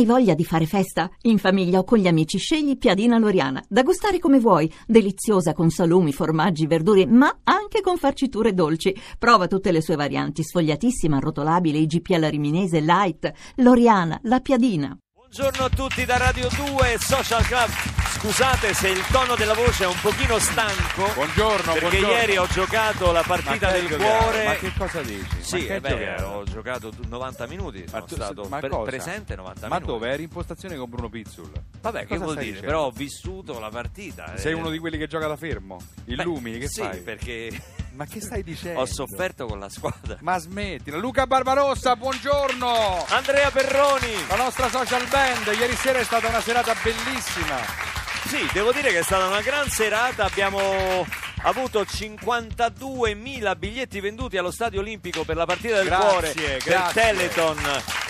Hai voglia di fare festa? In famiglia o con gli amici scegli Piadina Loriana, da gustare come vuoi, deliziosa con salumi, formaggi, verdure, ma anche con farciture dolci. Prova tutte le sue varianti, sfogliatissima, arrotolabile, IGP alla riminese, light, Loriana, la Piadina. Buongiorno a tutti da Radio 2 Social Club. Scusate se il tono della voce è un pochino stanco. Buongiorno, perché buongiorno. ieri ho giocato la partita Ma del cuore. Ma che cosa dici? Sì, Ma eh beh, ho giocato 90 minuti, sono tu- stato ma pre- presente 90 Ma minuti. dove? Eri in postazione con Bruno Pizzul. Vabbè, che Cosa vuol dire? dicendo? Però ho vissuto la partita. Sei eh. uno di quelli che gioca da fermo? Illumini, Beh, che sì, fai? perché Ma che stai dicendo? ho sofferto con la squadra. Ma smettila. Luca Barbarossa, buongiorno! Andrea Perroni! La nostra social band, ieri sera è stata una serata bellissima. Sì, devo dire che è stata una gran serata, abbiamo avuto 52.000 biglietti venduti allo Stadio Olimpico per la partita del Grazie, cuore, per grazie. Teleton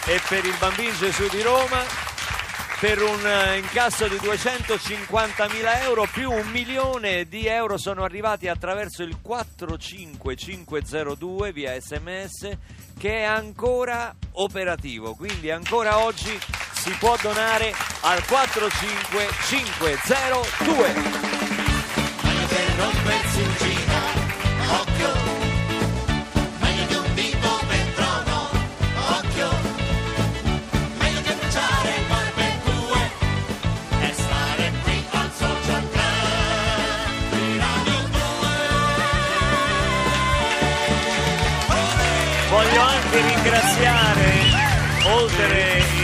e per il Bambino Gesù di Roma. Per un eh, incasso di 250.000 euro più un milione di euro sono arrivati attraverso il 45502 via sms che è ancora operativo, quindi ancora oggi si può donare al 45502. Meglio che rompersi in giro, occhio. Meglio di un vivo per trono, occhio. Meglio che bruciare barbecue e stare qui al social club di Radio 2. Voglio anche ringraziare, oltre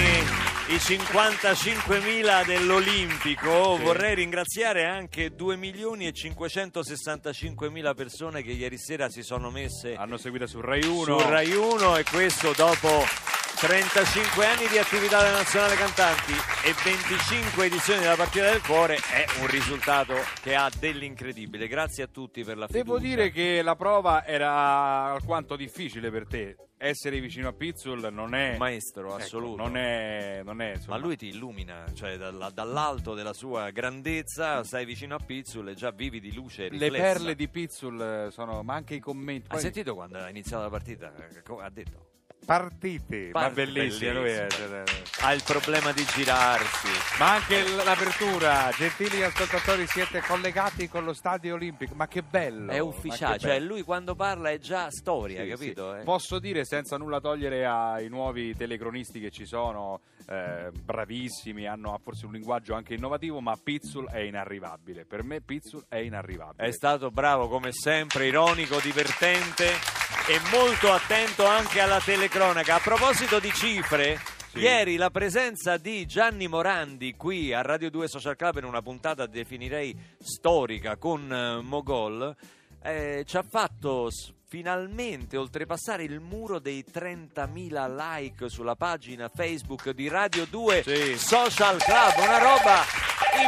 55.000 dell'Olimpico, vorrei ringraziare anche 2 milioni e 565.000 persone che ieri sera si sono messe Hanno seguito su Rai 1. su Rai 1 e questo dopo 35 anni di attività della Nazionale Cantanti e 25 edizioni della Partita del Cuore è un risultato che ha dell'incredibile. Grazie a tutti per la fiducia. Devo dire che la prova era alquanto difficile per te. Essere vicino a Pizzul non è... Un maestro Ecco, assoluto. non è... Non è Ma lui ti illumina, cioè dalla- dall'alto della sua grandezza stai vicino a Pizzul e già vivi di luce Le riflessa. perle di Pizzul sono... Ma anche i commenti... Hai poi- sentito quando ha iniziato la partita? Ha detto. Partite, ma bellissimo. lui è- bellissimo. Ha il problema di girarsi. Ma anche l'apertura, gentili ascoltatori, siete collegati con lo stadio olimpico, ma che bello! È ufficiale, cioè bello. lui quando parla è già storia, Sì, capito? sì. eh? Posso dire senza nulla togliere ai nuovi telecronisti che ci sono, eh, bravissimi, hanno forse un linguaggio anche innovativo, ma Pizzul è inarrivabile. Per me Pizzul è inarrivabile. È stato bravo come sempre, ironico, divertente e molto attento anche alla telecronaca. A proposito di cifre, ieri la presenza di Gianni Morandi qui a Radio 2 Social Club in una puntata definirei storica con eh, Mogol eh, ci ha fatto s- finalmente oltrepassare il muro dei 30.000 like sulla pagina Facebook di Radio 2 Sì. Social Club, una roba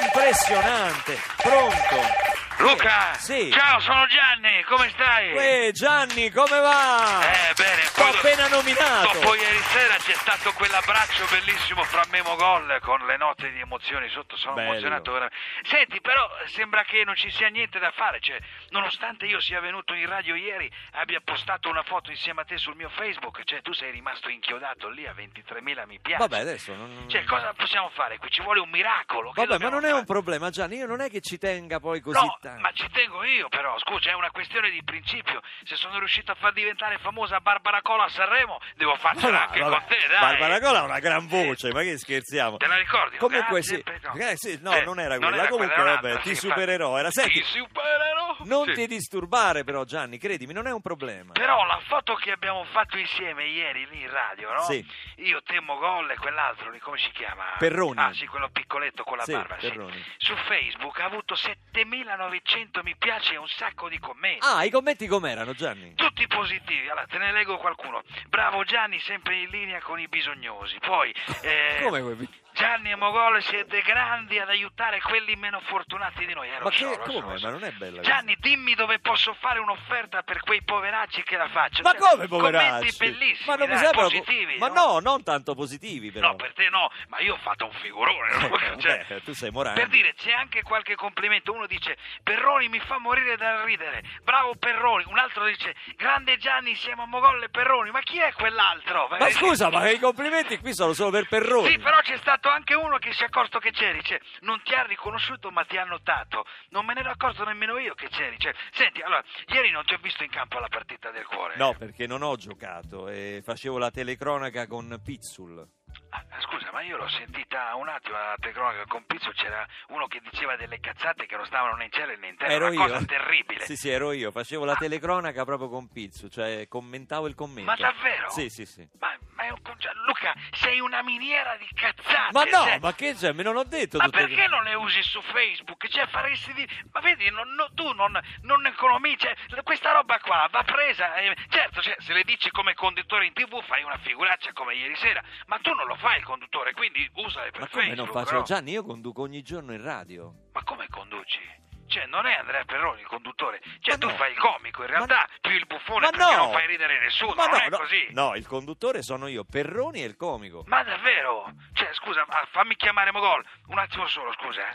impressionante. Pronto? Luca! Sì. Ciao, sono Gianni, come stai? Uè, Gianni, come va? Eh, bene, Do- appena nominato. Dopo ieri sera c'è stato quell'abbraccio bellissimo fra Memo Gol con le note di emozioni sotto, sono Bello. emozionato veramente. Senti, però sembra che non ci sia niente da fare, cioè, nonostante io sia venuto in radio ieri, abbia postato una foto insieme a te sul mio Facebook, cioè tu sei rimasto inchiodato lì a 23.000 mi piace. Vabbè, adesso non... Cioè, cosa possiamo fare? Qui ci vuole un miracolo. che Vabbè, ma non è un fare? problema, Gianni. Io non è che ci tenga poi così No, tanto. ma ci tengo io però, scusa, è una questione di principio. Se sono riuscito a far diventare famosa Barbara Cola a Sanremo, devo farcela anche vabbè, con te, dai. Barbara Cola ha una gran voce, ma che scherziamo? Te la ricordi? Comunque Grazie, sì. no. Eh, sì, no, Eh, non era quella. era Comunque, quella, vabbè, ti sì, supererò. Era, senti, Ti supererò? Non Sì. ti disturbare però, Gianni, credimi, non è un problema. Però la foto che abbiamo fatto insieme ieri lì in radio, no? Sì. Io, Temmo Gol e quell'altro lì, come si chiama? Perroni. Ah, sì, quello piccoletto con la Sì, barba, sì. Perroni. Su Facebook ha avuto 7900 mi piace e un sacco di commenti. Ah, i commenti com'erano, Gianni? Tutti positivi, allora te ne leggo qualcuno. Bravo Gianni, sempre in linea con i bisognosi. Poi, eh, Come quei- Gianni e Mogol siete grandi ad aiutare quelli meno fortunati di noi. Eh, Ma che so, come? so. Ma non è bella Gianni, dimmi dove posso fare un'offerta per quei poveracci che la faccio. Ma Cioè, come poveracci? bellissimi, Ma non mi dai, sembra positivi. Ma no, non tanto positivi però. No, per te no, ma io ho fatto un figurone. no? Eh, Cioè, beh, tu sei Morandi. per dire, c'è anche qualche complimento. Uno dice, Perroni mi fa morire dal ridere. Bravo Perroni. Un altro dice, grande Gianni, siamo a Mogol e Perroni. Ma chi è quell'altro? Ma scusa, ma i complimenti qui sono solo per Perroni. Sì, però c'è stato anche uno che si è accorto che c'eri, cioè, non ti ha riconosciuto ma ti ha notato. Non me ne ero accorto nemmeno io che c'eri. Cioè, senti, allora, ieri non ti ho visto in campo alla partita del cuore. No, perché non ho giocato e facevo la telecronaca con Pizzul. Ah, scusa, ma io l'ho sentita un attimo alla telecronaca con Pizzo, c'era uno che diceva delle cazzate che non stavano né in cielo né in terra, Ero una io. cosa terribile. Sì, sì, ero io. Facevo la telecronaca proprio con Pizzu, cioè commentavo il commento. Ma davvero? Sì, sì, sì. Ma è un conge- Luca, sei una miniera di cazzate. Ma no, cioè- ma che c'è? Me non ho detto Ma perché non le usi su Facebook? Cioè, faresti di... Ma vedi, non- no- tu non, non economi... Cioè, questa roba qua va presa... eh, certo, cioè, se le dici come conduttore in tv fai una figuraccia come ieri sera, ma tu non lo fai il conduttore, quindi usale per Ma come Facebook. non faccio? no? Gianni, io conduco ogni giorno in radio. Ma come conduci? Cioè, non è Andrea Perroni il conduttore. Cioè, Ma tu no. fai il comico, in realtà più il buffone Ma perché no! non fai ridere nessuno, Ma non no, è così. no, il conduttore sono io, Perroni e il comico. Ma davvero? Cioè, scusa, ma fammi chiamare Mogol. Un attimo solo, scusa, eh.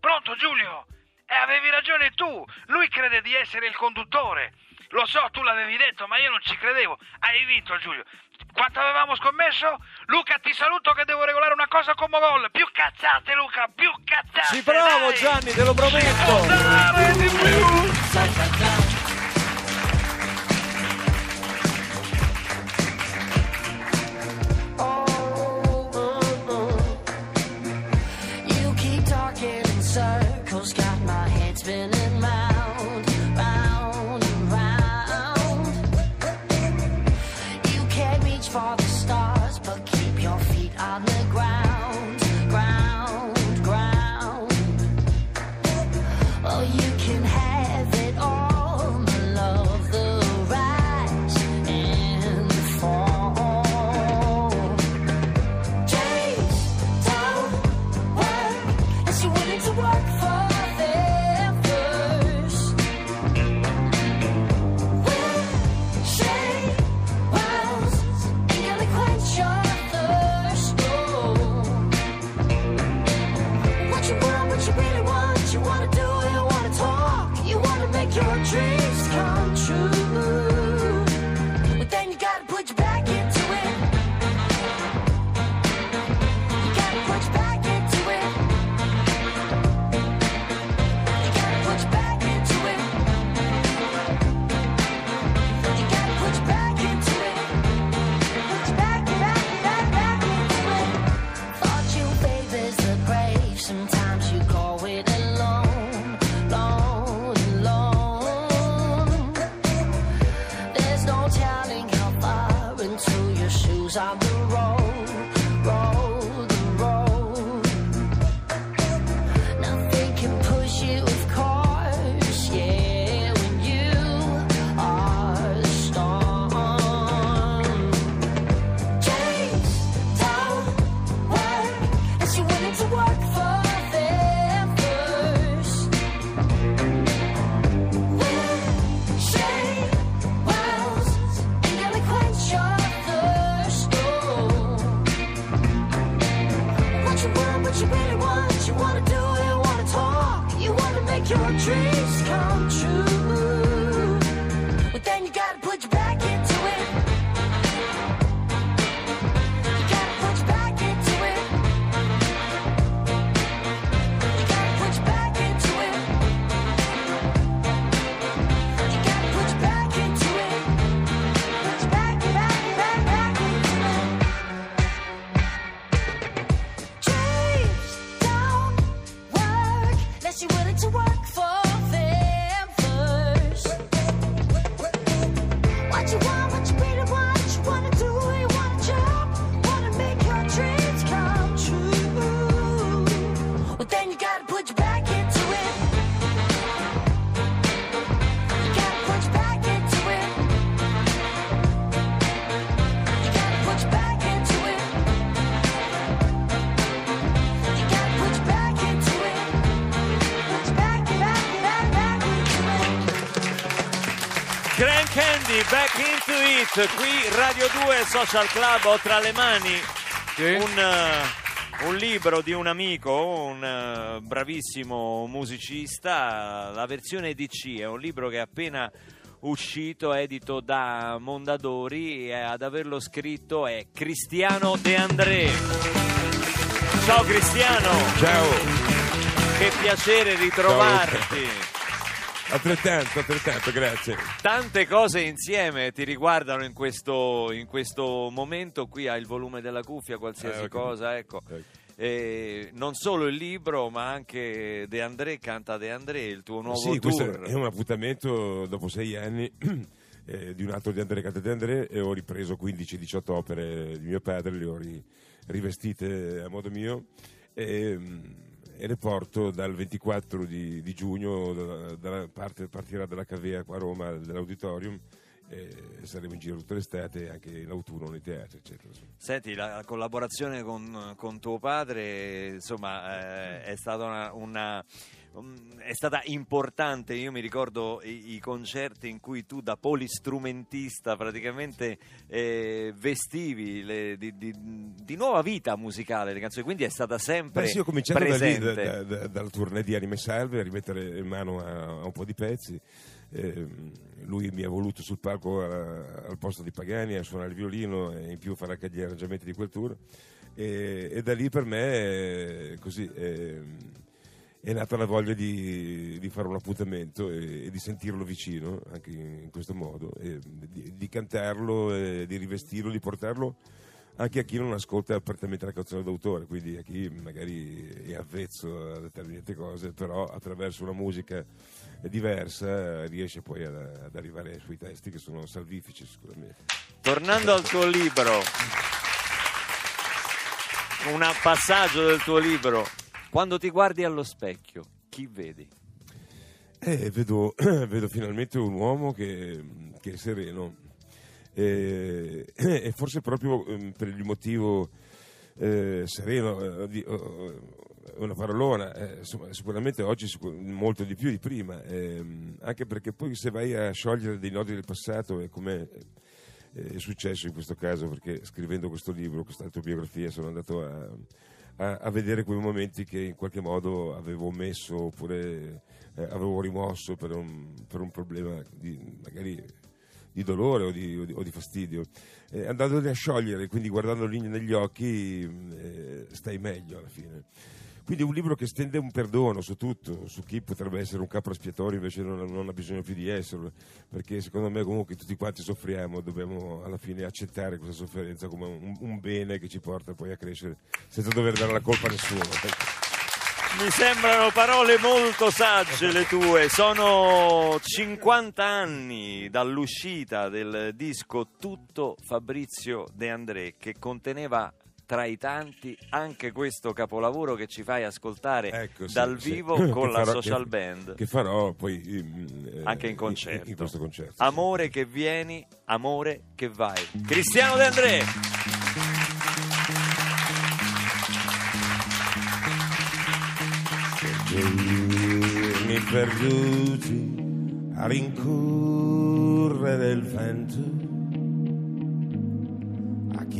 Pronto, Giulio? Eh, avevi ragione tu. Lui crede di essere il conduttore. Lo so, tu l'avevi detto, ma io non ci credevo. Hai vinto, Giulio. Quanto avevamo scommesso? Luca, ti saluto che devo regolare una cosa con Mogol. Più cazzate, Luca, più cazzate. Ci provo, dai. Gianni, te lo prometto. Dai, di più. times I'm you really want, you wanna do it, wanna talk, you wanna make your dreams it, qui Radio 2 Social Club ho tra le mani Sì? un, eh, un libro di un amico, un eh, bravissimo musicista, la versione DC, è un libro che è appena uscito, edito da Mondadori e ad averlo scritto è Cristiano De André. Ciao Cristiano, Ciao, che piacere ritrovarti. Altrettanto, altrettanto, grazie. Tante cose insieme ti riguardano in questo, in questo momento, qui hai il volume della cuffia, qualsiasi Eh, ok. cosa, ecco. Ecco. E non solo il libro, ma anche De André canta De André, il tuo nuovo Sì, tour. è un appuntamento dopo sei anni eh, di un altro di Andrea Cante di André e ho ripreso 15-18 opere di mio padre, le ho ri- rivestite a modo mio e, e le porto dal 24 di, di giugno, da- dalla parte, partirà dalla Cavea a Roma, dell'auditorium. E saremo in giro tutta l'estate e anche in autunno nei teatri, eccetera. Senti, la collaborazione con, con tuo padre, insomma, eh, è stata una... una- um, è stata importante, io mi ricordo i, i concerti in cui tu da polistrumentista praticamente eh, vestivi le- di, di- di nuova vita musicale le canzoni, quindi è stata sempre Beh, sì, ho cominciato da lì, presente. da- da- dal tournée di Anime Salve, a rimettere in mano a, a un po' di pezzi. Ehm, lui mi ha voluto sul palco a- al posto di Pagani a suonare il violino e in più fare anche gli arrangiamenti di quel tour. E, e da lì per me eh, così, ehm, è nata la voglia di, di fare un appuntamento e, e di sentirlo vicino, anche in, in questo modo, di, di cantarlo, di rivestirlo, di portarlo anche a chi non ascolta apertamente la canzone d'autore, quindi a chi magari è avvezzo a determinate cose, però attraverso una musica diversa riesce poi ad, ad arrivare ai suoi testi che sono salvifici sicuramente. Tornando al tuo libro, un passaggio del tuo libro, quando ti guardi allo specchio, chi vedi? Eh, vedo, vedo finalmente un uomo che, che è sereno e, e forse proprio ehm, per il motivo eh, sereno, eh, oh, è una parolona, eh, sicuramente oggi molto di più di prima, ehm, anche perché poi se vai a sciogliere dei nodi del passato è come eh, è successo in questo caso, perché scrivendo questo libro, questa autobiografia, sono andato a, a- a vedere quei momenti che in qualche modo avevo omesso oppure eh, avevo rimosso per un, per un problema di, magari di dolore o di, o di- o di fastidio. Eh, andandoli a sciogliere, quindi guardandoli negli occhi, mh, eh, stai meglio alla fine. Quindi è un libro che stende un perdono su tutto, su chi potrebbe essere un capo espiatorio invece non, non ha bisogno più di esserlo, perché secondo me comunque tutti quanti soffriamo, dobbiamo alla fine accettare questa sofferenza come un, un bene che ci porta poi a crescere senza dover dare la colpa a nessuno. Mi sembrano parole molto sagge le tue. Sono 50 anni dall'uscita del disco Tutto Fabrizio De André che conteneva tra i tanti anche questo capolavoro che ci fai ascoltare Ecco, sì, dal sì. vivo Che con la farò- social che- band. Che farò poi eh, Anche in concerto. In, questo concerto. Amore che vieni, amore che vai. Cristiano De André. giorni perduti a rincorrere il vento,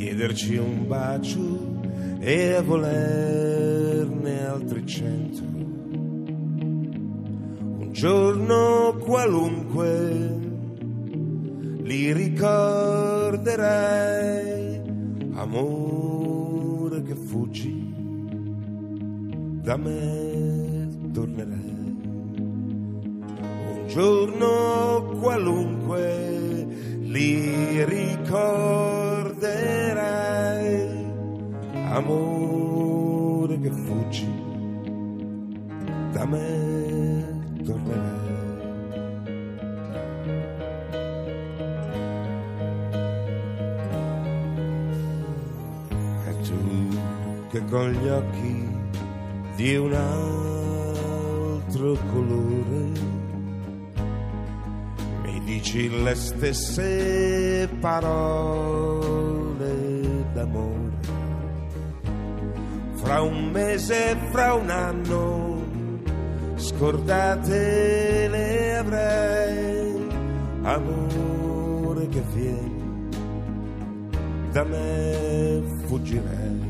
chiederci un bacio e a volerne altri cento. Un giorno qualunque li ricorderai, amore che fuggi da me tornerai. Un giorno qualunque li ricorderai, amore che fuggi, da me tornerai. E tu che con gli occhi di un altro colore mi dici le stesse parole d'amore fra un mese e fra un anno scordate le avrei amore che vieni, da me fuggirai.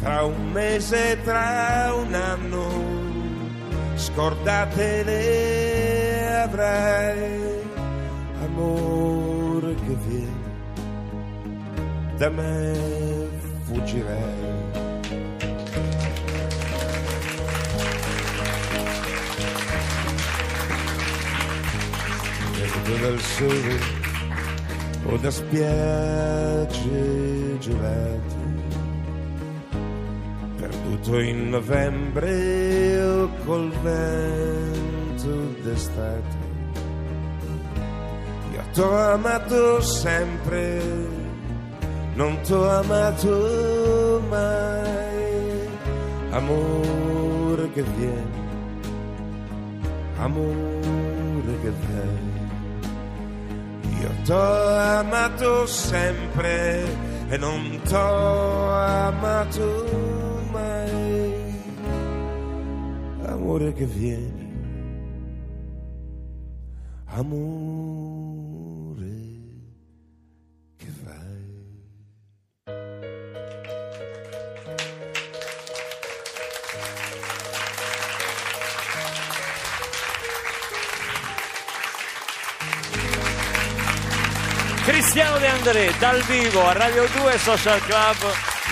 Tra un mese, tra un anno, scordate le avrai, amore che vieni, da me fuggirai. Vengo dal sole o da spiagge gelate, perduto in novembre o col vento d'estate. Io t'ho amato sempre, non t'ho amato mai, amore che viene amore che vai. Io t'ho amato sempre e non t'ho amato mai. Amore che vieni, amore Cristiano De André dal vivo a Radio 2 Social Club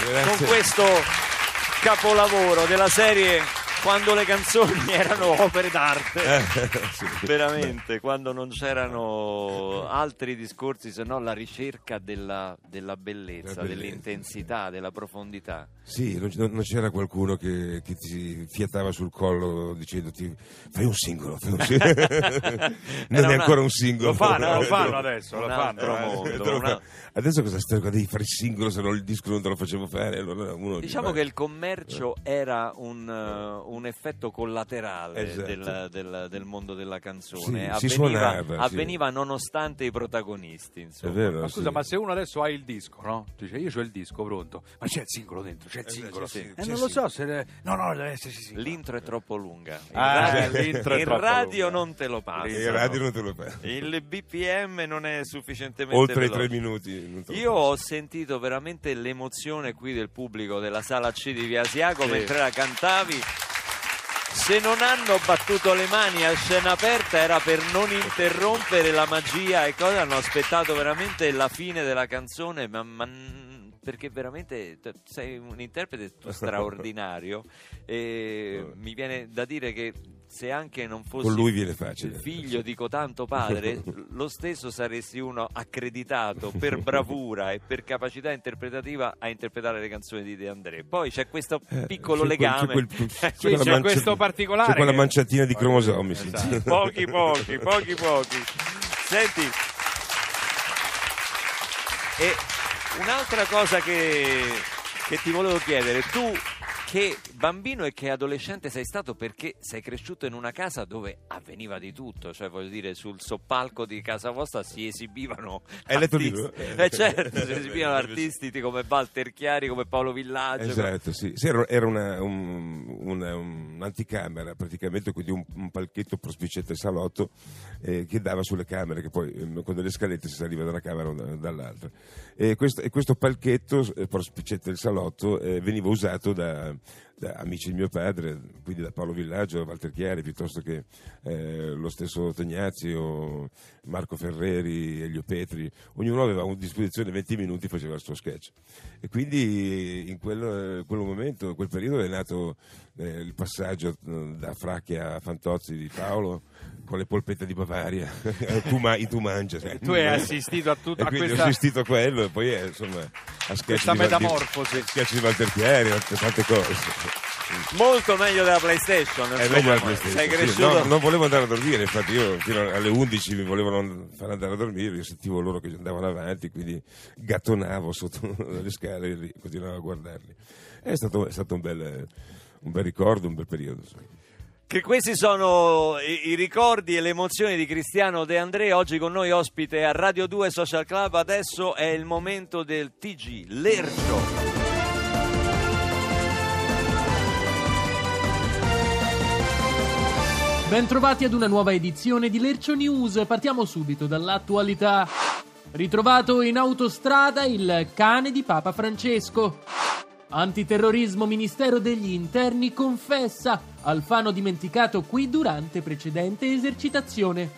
Grazie. con questo capolavoro della serie quando le canzoni erano opere d'arte. Eh. Veramente, quando non c'erano altri discorsi se no la ricerca della, della bellezza, bellezza. dell'intensità, della profondità. Sì, non, non c'era qualcuno che, che ti fiatava sul collo dicendoti fai un singolo, fai un singolo. non è ancora un singolo. Lo fanno, lo fanno adesso, lo Un fanno. altro eh. mondo. Lo una- Adesso cosa stai? Devi fare il singolo se no il disco non te lo facevo fare. Allora uno Diciamo che il commercio era un, eh, un effetto collaterale Esatto. del, del- del mondo della canzone. Sì, si avveniva, suonava, sì. avveniva nonostante i protagonisti. È Insomma. vero, Ma scusa, sì. ma se uno adesso ha il disco, no? Dice io ho il disco pronto, ma c'è il singolo dentro, c'è il Eh, singolo. sì, E sì, non sì. lo so se. ne- No, no, deve esserci sì. L'intro è troppo lunga. Il Ah, radio, il non te lo passa. il radio non te lo fa. Il BPM non è sufficientemente Oltre i veloce. tre minuti. non te lo Io passa. ho sentito veramente l'emozione qui del pubblico della sala C di Via Asiago Sì. mentre la cantavi. Se non hanno battuto le mani a scena aperta era per non interrompere la magia. E cosa? Hanno aspettato veramente la fine della canzone, ma, ma- perché veramente t- sei un interprete straordinario. E mi viene da dire che se anche non fossi Con lui viene facile. il figlio di cotanto padre, lo stesso saresti uno accreditato per bravura e per capacità interpretativa a interpretare le canzoni di De André. Poi c'è questo Eh, piccolo c'è quel- legame. c'è quel- c'è c'è mancia- questo particolare C'è quella manciatina di cromosomi. Esatto. pochi pochi, pochi pochi. Senti, e un'altra cosa che, che ti volevo chiedere, tu che bambino e che adolescente sei stato perché sei cresciuto in una casa dove avveniva di tutto, cioè voglio dire sul soppalco di casa vostra si esibivano Hai letto il libro? eh certo, si esibivano artisti come Walter Chiari, come Paolo Villaggio, Esatto, sì. Sì, era una, un- una- un'anticamera, praticamente quindi un, un palchetto prospicente salotto eh, che dava sulle camere, che poi ehm, con delle scalette si saliva da una camera o da- dall'altra. E questo, e questo palchetto eh, prospicente del salotto eh, veniva usato da, da amici di mio padre, quindi da Paolo Villaggio, Walter Chiari, piuttosto che eh, lo stesso Tognazzi o Marco Ferreri, Elio Petri, ognuno aveva a disposizione 20 minuti e faceva il suo sketch. E quindi in quel, quel momento, in quel periodo è nato eh, il passaggio eh, da Fracchia a Fantozzi di Paolo con le polpette di Bavaria, tu, ma- tu mangia. sai. Tu hai assistito a tutto questa, ho assistito a quello e poi eh, insomma a sketch questa di Val- di- metamorfosi. sketch di Walter Chiari, tante cose. Molto meglio della PlayStation. È meglio la PlayStation, Sei sì. No, non volevo andare a dormire, infatti io fino alle 11 mi volevano far andare a dormire, io sentivo loro che andavano avanti, quindi gattonavo sotto le scale e continuavo a guardarli. È stato, è stato un, bel, un bel ricordo, un bel periodo. insomma. Che questi sono i, i ricordi e le emozioni di Cristiano De André, oggi con noi ospite a Radio 2 Social Club, adesso è il momento del TG, Lercio. Bentrovati ad una nuova edizione di Lercio News. Partiamo subito dall'attualità. Ritrovato in autostrada il cane di Papa Francesco. Antiterrorismo Ministero degli Interni confessa Alfano dimenticato qui durante precedente esercitazione.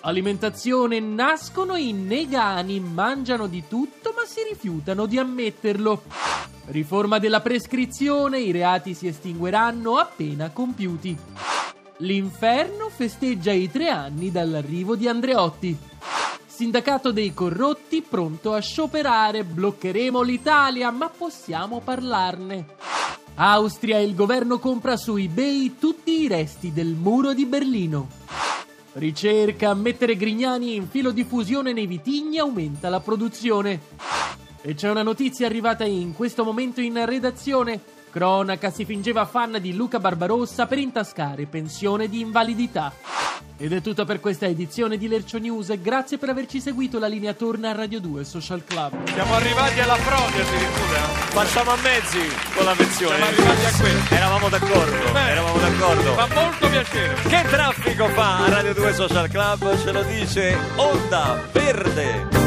Alimentazione nascono i negani, mangiano di tutto ma si rifiutano di ammetterlo. Riforma della prescrizione, i reati si estingueranno appena compiuti. L'inferno festeggia i tre anni dall'arrivo di Andreotti. Sindacato dei corrotti pronto a scioperare, bloccheremo l'Italia, ma possiamo parlarne. Austria, il governo compra su eBay tutti i resti del muro di Berlino. Ricerca, mettere Grignani in filo di fusione nei vitigni aumenta la produzione. E c'è una notizia arrivata in questo momento in redazione. Cronaca si fingeva fan di Luca Barbarossa per intascare pensione di invalidità. Ed è tutto per questa edizione di Lercio News. Grazie per averci seguito. La linea torna a Radio 2 Social Club. Siamo arrivati alla frode addirittura. Facciamo a mezzi con la pensione. Siamo arrivati a quello. Eravamo d'accordo, Bene. eravamo d'accordo. Fa molto piacere. Che traffico fa a Radio 2 Social Club? Ce lo dice Onda Verde.